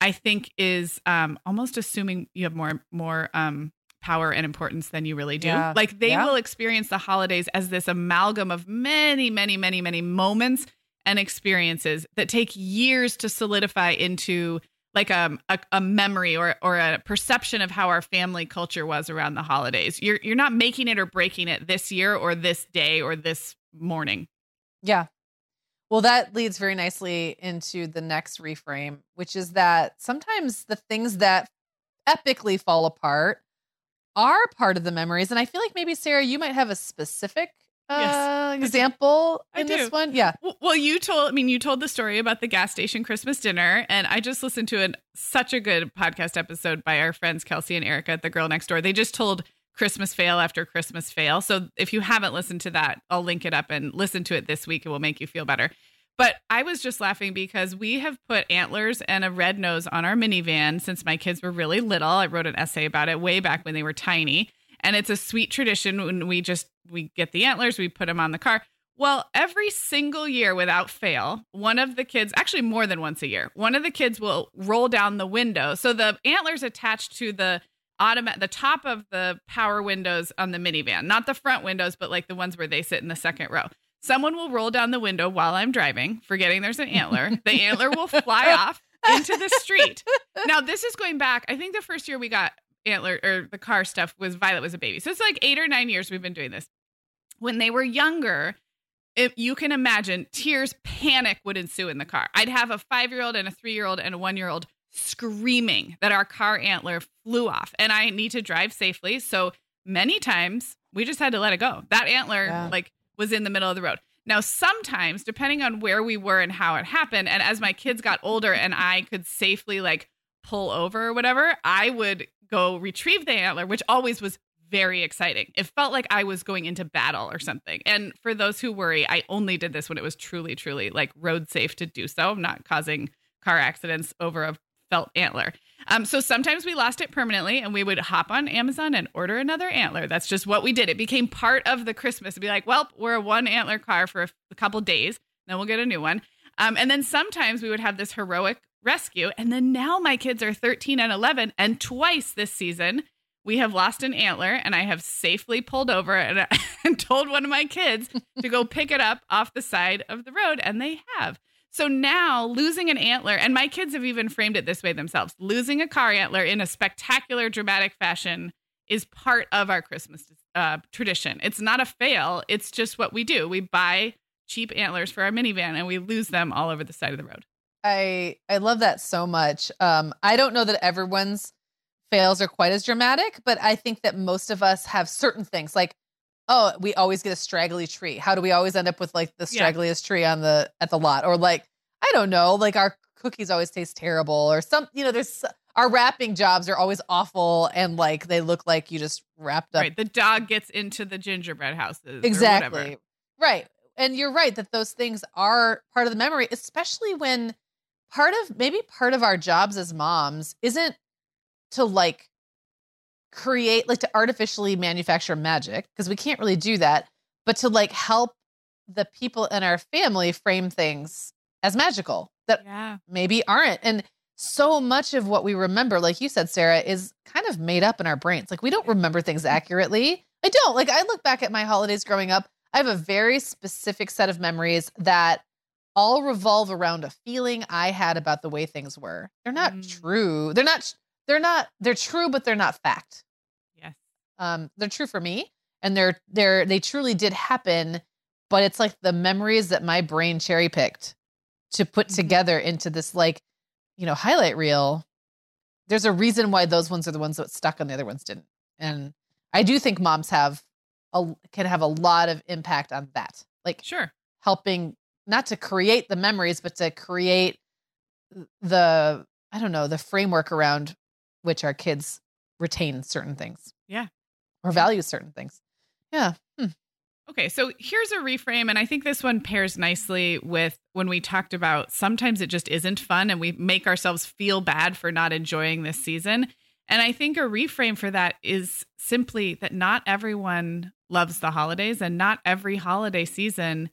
I think is um, almost assuming you have more more um, power and importance than you really do.
Yeah.
Like they
Yeah.
will experience the holidays as this amalgam of many, many, many, many moments and experiences that take years to solidify into like a, a, a memory or or a perception of how our family culture was around the holidays. You're you're not making it or breaking it this year or this day or this morning.
Yeah. Well, that leads very nicely into the next reframe, which is that sometimes the things that epically fall apart are part of the memories. And I feel like maybe Sarah, you might have a specific uh, yes. example in this one. Yeah.
Well, you told, I mean, you told the story about the gas station Christmas dinner, and I just listened to an, such a good podcast episode by our friends Kelsey and Erica at The Girl Next Door. They just told Christmas fail after Christmas fail. So if you haven't listened to that, I'll link it up and listen to it this week. It will make you feel better. But I was just laughing because we have put antlers and a red nose on our minivan since my kids were really little. I wrote an essay about it way back when they were tiny. And it's a sweet tradition when we just we get the antlers, we put them on the car. Well, every single year without fail, one of the kids, actually more than once a year, one of the kids will roll down the window. So the antlers attached to the automatic the top of the power windows on the minivan, not the front windows, but like the ones where they sit in the second row. Someone will roll down the window while I'm driving, forgetting there's an antler. The antler will fly off into the street. Now, this is going back. I think the first year we got antler or the car stuff was Violet was a baby. So it's like eight or nine years we've been doing this. When they were younger, if you can imagine, tears, panic would ensue in the car. I'd have a five year old and a three year old and a one year old screaming that our car antler flew off and I need to drive safely. So many times we just had to let it go. That antler, yeah. like, was in the middle of the road. Now, sometimes, depending on where we were and how it happened, and as my kids got older and I could safely like pull over or whatever, I would go retrieve the antler, which always was very exciting. It felt like I was going into battle or something. And for those who worry, I only did this when it was truly, truly like road safe to do so, not causing car accidents over a felt antler. Um, so sometimes we lost it permanently and we would hop on Amazon and order another antler. That's just what we did. It became part of the Christmas to be like, well, we're a one antler car for a, a couple days, then we'll get a new one. Um, and then sometimes we would have this heroic rescue. And then now my kids are 13 and 11, and twice this season, we have lost an antler, and I have safely pulled over and, and told one of my kids to go pick it up off the side of the road, and they have. So now losing an antler, and my kids have even framed it this way themselves losing a car antler in a spectacular, dramatic fashion is part of our Christmas uh, tradition. It's not a fail, it's just what we do. We buy cheap antlers for our minivan and we lose them all over the side of the road.
I I love that so much. Um, I don't know that everyone's fails are quite as dramatic, but I think that most of us have certain things like oh, we always get a straggly tree. How do we always end up with like the straggliest yeah. tree on the at the lot? Or like, I don't know, like our cookies always taste terrible or some, you know, there's our wrapping jobs are always awful and like they look like you just wrapped up.
Right. The dog gets into the gingerbread houses.
Exactly. Right. And you're right that those things are part of the memory, especially when part of maybe part of our jobs as moms isn't to like create like to artificially manufacture magic because we can't really do that but to like help the people in our family frame things as magical that yeah. maybe aren't. And so much of what we remember like you said sarah is kind of made up in our brains. Like we don't remember things accurately. I don't. Like i look back at my holidays growing up i have a very specific set of memories that all revolve around a feeling i had about the way things were. They're not mm. true. They're not they're not they're true but they're not fact.
Yes.
Um they're true for me and they're they're they truly did happen but it's like the memories that my brain cherry picked to put mm-hmm. together into this like you know highlight reel there's a reason why those ones are the ones that stuck and the other ones didn't. And i do think moms have a can have a lot of impact on that like
sure.
helping not to create the memories but to create the i don't know the framework around which our kids retain certain things.
Yeah.
Or value certain things. Yeah. Hmm.
Okay, so here's a reframe, and I think this one pairs nicely with when we talked about sometimes it just isn't fun and we make ourselves feel bad for not enjoying this season. And I think a reframe for that is simply that not everyone loves the holidays and not every holiday season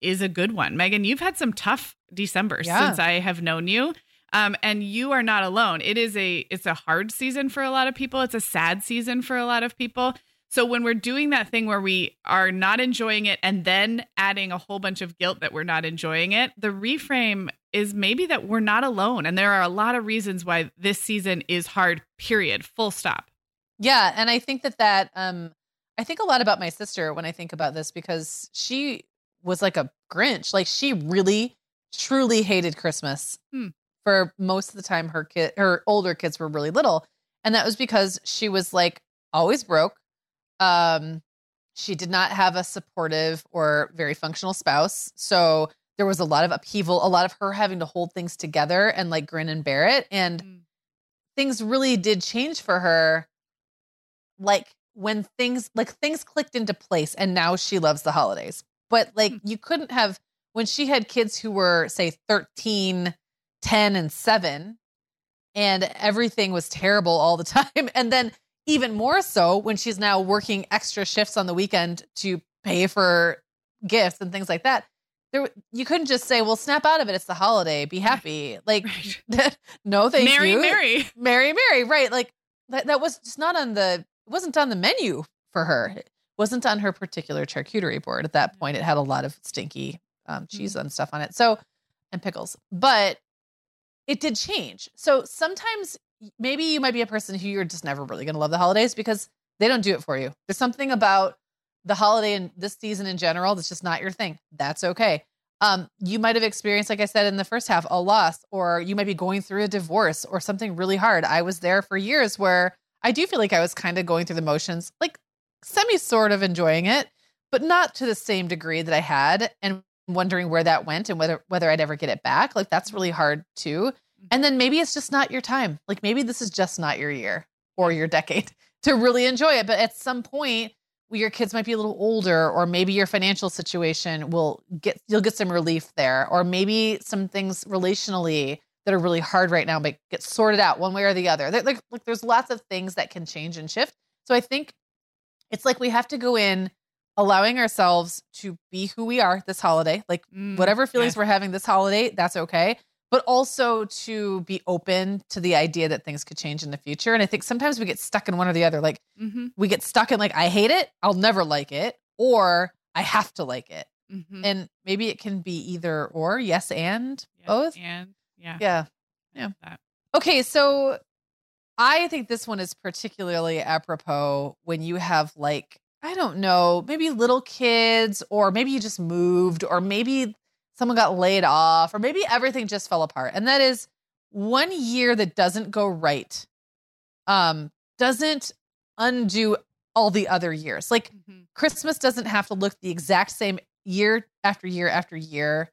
is a good one. Meagan, you've had some tough December yeah. since I have known you. Um, and you are not alone. It is a it's a hard season for a lot of people. It's a sad season for a lot of people. So when we're doing that thing where we are not enjoying it and then adding a whole bunch of guilt that we're not enjoying it, the reframe is maybe that we're not alone. And there are a lot of reasons why this season is hard, period, full stop.
Yeah. And I think that that, um, I think a lot about my sister when I think about this because she was like a Grinch. Like she really, truly hated Christmas. Hmm for most of the time her kid her older kids were really little and that was because she was like always broke. Um, she did not have a supportive or very functional spouse. So there was a lot of upheaval, a lot of her having to hold things together and like grin and bear it. And
Mm.
things really did change for her. Like when things like things clicked into place and now she loves the holidays. But like
Hmm.
you couldn't have when she had kids who were say 13, 10 and 7 and everything was terrible all the time and then even more so when she's now working extra shifts on the weekend to pay for gifts and things like that. There you couldn't just say, "Well, snap out of it. It's the holiday. Be happy." Like
Right.
no, thank
Mary,
you.
Mary.
Mary, Mary, Mary. right? Like that, that was just not on the it wasn't on the menu for her. It wasn't on her particular charcuterie board at that point. It had a lot of stinky um, cheese and stuff on it. So and pickles, but it did change. So sometimes maybe you might be a person who you're just never really going to love the holidays because they don't do it for you. There's something about the holiday and this season in general that's just not your thing. That's okay. Um, you might have experienced, like I said in the first half, a loss, or you might be going through a divorce or something really hard. I was there for years where I do feel like I was kind of going through the motions, like semi sort of enjoying it, but not to the same degree that I had, and wondering where that went and whether whether I'd ever get it back. Like that's really hard too. Mm-hmm. And then maybe it's just not your time. Like maybe this is just not your year or your decade to really enjoy it. But at some point, your kids might be a little older, or maybe your financial situation will get you'll get some relief there, or maybe some things relationally that are really hard right now, but get sorted out one way or the other. There, like, like there's lots of things that can change and shift. So I think it's like we have to go in allowing ourselves to be who we are this holiday, like
Mm,
whatever feelings
yes.
we're having this holiday, that's okay. But also to be open to the idea that things could change in the future. And I think sometimes we get stuck in one or the other. Like
Mhm,
we get stuck in like, I hate it, I'll never like it, or I have to like it.
mhm.
And maybe it can be either or, yes, and
Yes,
both.
And yeah.
Yeah.
yeah. That.
Okay, so I think this one is particularly apropos when you have like I don't know, maybe little kids or maybe you just moved or maybe someone got laid off or maybe everything just fell apart. And that is one year that doesn't go right. Um doesn't undo all the other years. Like
Mhm.
Christmas doesn't have to look the exact same year after year after year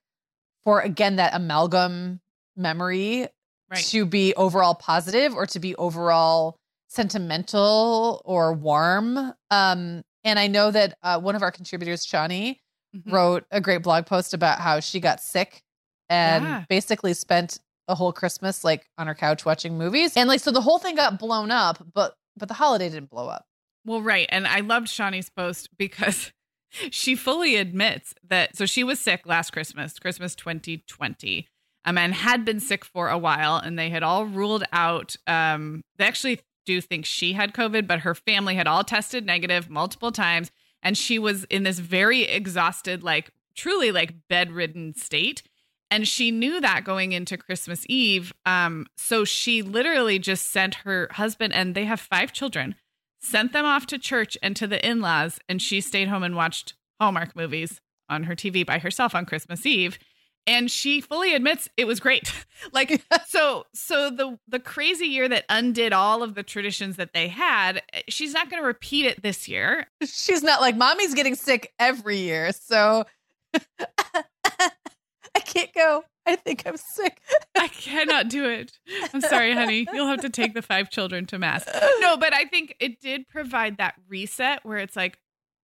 for again that amalgam memory
Right.
to be overall positive or to be overall sentimental or warm. Um, and I know that uh, one of our contributors, Shawnee,
Mhm.
wrote a great blog post about how she got sick and
Yeah.
basically spent a whole Christmas like on her couch watching movies. And like so the whole thing got blown up, but but the holiday didn't blow up.
Well, right. And I loved Shawnee's post because she fully admits that. So she was sick last Christmas, Christmas 2020, um, and had been sick for a while. And they had all ruled out, um, they actually do think she had COVID, but her family had all tested negative multiple times. And she was in this very exhausted, like truly like bedridden state. And she knew that going into Christmas Eve. Um, so she literally just sent her husband, and they have five children sent them off to church and to the in-laws and she stayed home and watched Hallmark movies on her TV by herself on Christmas Eve and she fully admits it was great. like so so the the crazy year that undid all of the traditions that they had, eh, she's not going to repeat it this year.
She's not like mommy's getting sick every year, so I can't go. I think I'm sick.
I cannot do it. I'm sorry, honey. You'll have to take the five children to mass. No, but I think it did provide that reset where it's like,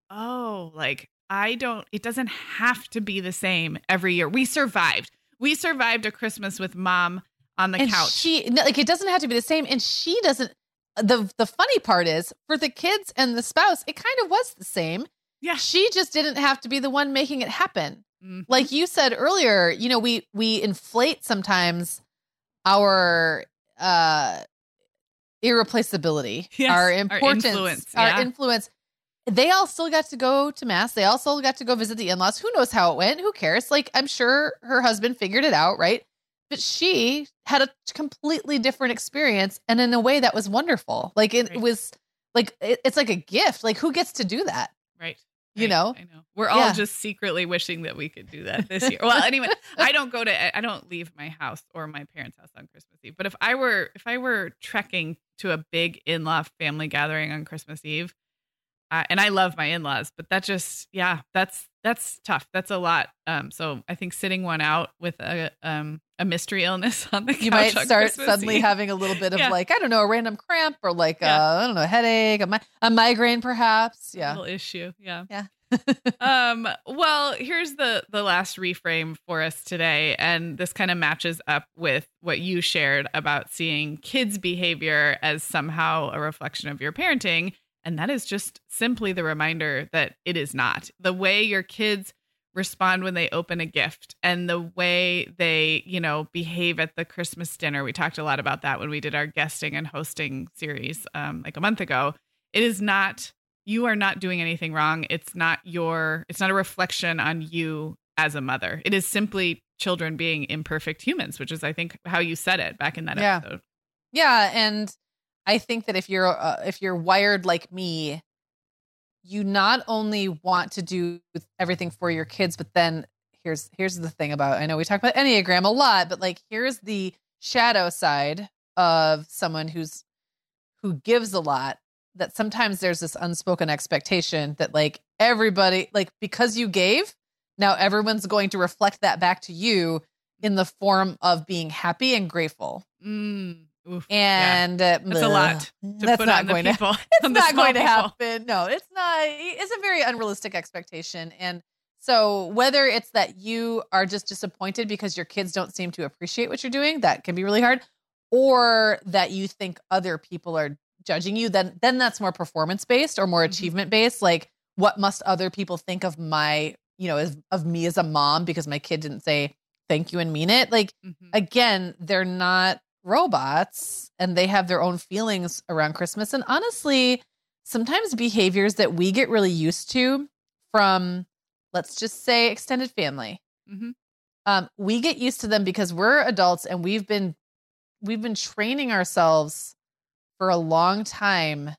oh, like I don't, it doesn't have to be the same every year. We survived. We survived a Christmas with mom on the
and
couch.
she like it doesn't have to be the same and she doesn't the the funny part is for the kids and the spouse it kind of was the same
Yeah.
she just didn't have to be the one making it happen
Mhm.
like you said earlier you know we we inflate sometimes our uh irreplaceability
Yes,
our
our
importance
influence,
our influence they all still got to go to mass they also got to go visit the in-laws who knows how it went who cares like i'm sure her husband figured it out right but she had a completely different experience and in a way that was wonderful like it
Right.
was like it, it's like a gift like who gets to do that
right.
you know?
I know. We're all
Yeah.
just secretly wishing that we could do that this year. Well, anyway, I don't go to I don't leave my house or my parents' house on Christmas Eve. But if I were if I were trekking to a big in-law family gathering on Christmas Eve, uh, and I love my in-laws, but that just yeah, that's that's tough. That's a lot. Um, so I think sitting one out with a um a mystery illness on the couch
You might start suddenly
Eve.
having a little bit of
Yeah.
like, I don't know, a random cramp or like,
Yeah.
uh, I don't know, a headache, a, mi- a migraine perhaps. Yeah.
little issue. Yeah.
Yeah.
um, well, here's the the last reframe for us today, and this kind of matches up with what you shared about seeing kids' behavior as somehow a reflection of your parenting, and that is just simply the reminder that it is not. The way your kids respond when they open a gift and the way they, you know, behave at the Christmas dinner. We talked a lot about that when we did our guesting and hosting series um, like a month ago. It is not you are not doing anything wrong. It's not your it's not a reflection on you as a mother. It is simply children being imperfect humans, which is I think how you said it back in that
Yeah.
episode.
Yeah, and I think that if you're uh, if you're wired like me, you not only want to do everything for your kids, but then here's here's the thing about I know we talk about Enneagram a lot, but like here's the shadow side of someone who's who gives a lot that sometimes there's this unspoken expectation that like everybody like because you gave, now everyone's going to reflect that back to you in the form of being happy and grateful.
Mm, oof, yeah.
And uh,
That's a lot to
that's
put
not
on the
going to it's not going to happen. No, it's not. It's a very unrealistic expectation. And so whether it's that you are just disappointed because your kids don't seem to appreciate what you're doing, that can be really hard, or that you think other people are judging you, then then that's more performance based or more
Mhm.
achievement based. Like what must other people think of my, you know, as, of me as a mom because my kid didn't say thank you and mean it. Like
Mhm.
again, they're not robots and they have their own feelings around Christmas. And honestly, sometimes behaviors that we get really used to from, let's just say, extended family,
Mhm.
um, we get used to them because we're adults and we've been we've been training ourselves for a long time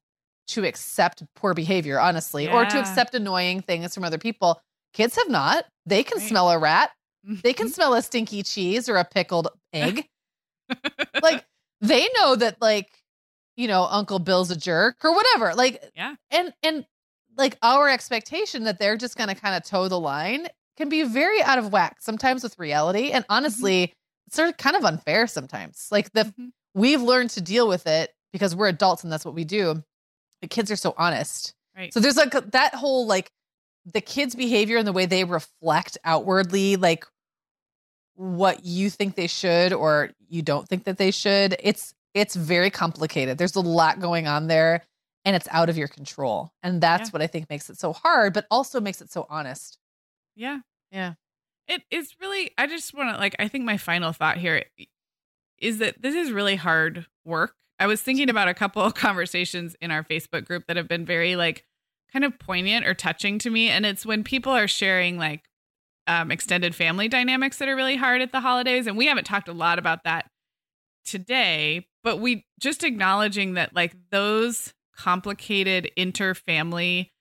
to accept poor behavior, honestly, or to accept annoying things from other people. Kids have not. They can
Right.
smell a rat. They can
Mhm.
smell a stinky cheese or a pickled egg. Like they know that like you know Uncle Bill's a jerk or whatever. Like
Yeah.
and and like our expectation that they're just going to kind of toe the line can be very out of whack sometimes with reality and honestly it's sort of kind of unfair sometimes. Like the
Mhm.
we've learned to deal with it because we're adults and that's what we do. The kids are so honest.
Right.
So there's like that whole like the kids' behavior and the way they reflect outwardly, like what you think they should or you don't think that they should. It's it's very complicated. There's a lot going on there and it's out of your control. And that's
Yeah.
what I think makes it so hard, but also makes it so honest.
Yeah.
Yeah.
It is really, I just want to, like, I think my final thought here is that this is really hard work. I was thinking about a couple of conversations in our Facebook group that have been very, like, kind of poignant or touching to me. And it's when people are sharing, like, um, extended family dynamics that are really hard at the holidays. And we haven't talked a lot about that today, but we just acknowledging that, like, those complicated interfamily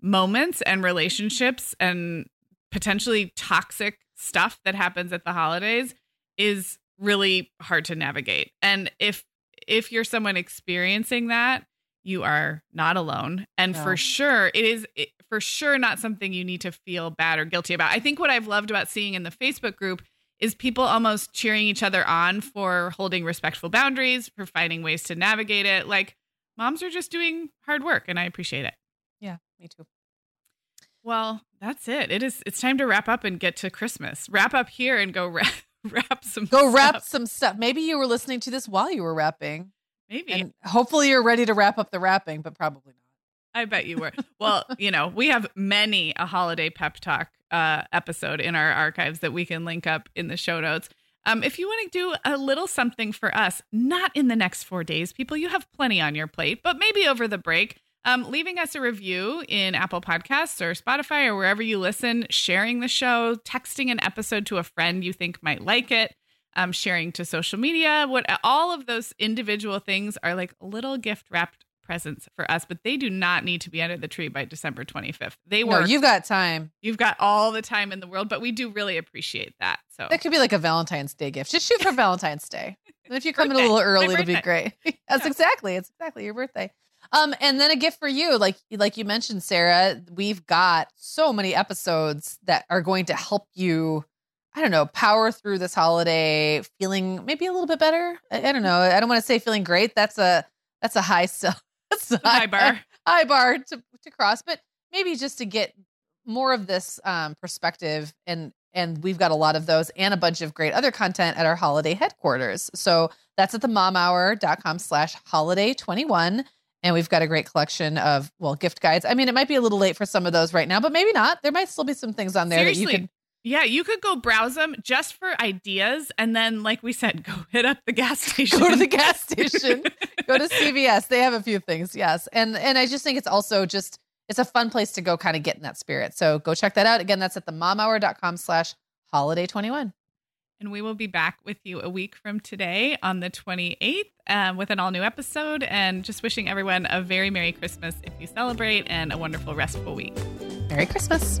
moments and relationships and potentially toxic stuff that happens at the holidays is really hard to navigate. And if if you're someone experiencing that, you are not alone. And
No.
for sure, it is it, for sure not something you need to feel bad or guilty about. I think what I've loved about seeing in the Facebook group is people almost cheering each other on for holding respectful boundaries, for finding ways to navigate it. Like moms are just doing hard work and I appreciate it.
Yeah, me too.
Well, that's it. It is. It's time to wrap up and get to Christmas. Wrap up here and go wrap, wrap some.
Go wrap
stuff.
some stuff. Maybe you were listening to this while you were wrapping.
Maybe
And hopefully you're ready to wrap up the wrapping, but probably not.
I bet you were. Well, you know, we have many a holiday pep talk uh, episode in our archives that we can link up in the show notes. Um, if you want to do a little something for us, not in the next four days, people, you have plenty on your plate, but maybe over the break, um, leaving us a review in Apple Podcasts or Spotify or wherever you listen, sharing the show, texting an episode to a friend you think might like it, um, sharing to social media. What all of those individual things are like little gift wrapped presents for us, but they do not need to be under the tree by December 25th. They
No,
were
you've got time.
you've got all the time in the world, but we do really appreciate that. So
That could be like a Valentine's Day gift. Just shoot for Valentine's Day. And if you come in a little early, it'll be great. That's
Yeah.
exactly. It's exactly your birthday. Um, and then a gift for you, like like you mentioned, Sarah. We've got so many episodes that are going to help you. I don't know, power through this holiday, feeling maybe a little bit better. I, I don't know. I don't want to say feeling great. That's a that's a high sell. That's a
high bar.
high bar to, to cross, but maybe just to get more of this um, perspective and and we've got a lot of those and a bunch of great other content at our holiday headquarters. So that's at the momhour.com slash holiday 21. And we've got a great collection of, well, gift guides. I mean, it might be a little late for some of those right now, but maybe not. There might still be some things on there that you
Seriously.
can
Yeah, you could go browse them just for ideas. And then, like we said, go hit up the gas station.
go to the gas station, go to CVS. They have a few things, yes. And and I just think it's also just it's a fun place to go kind of get in that spirit. So go check that out. Again, that's at the momhour.com slash holiday 21.
And we will be back with you a week from today on the 28th um, with an all new episode. And just wishing everyone a very Merry Christmas if you celebrate and a wonderful, restful week.
Merry Christmas.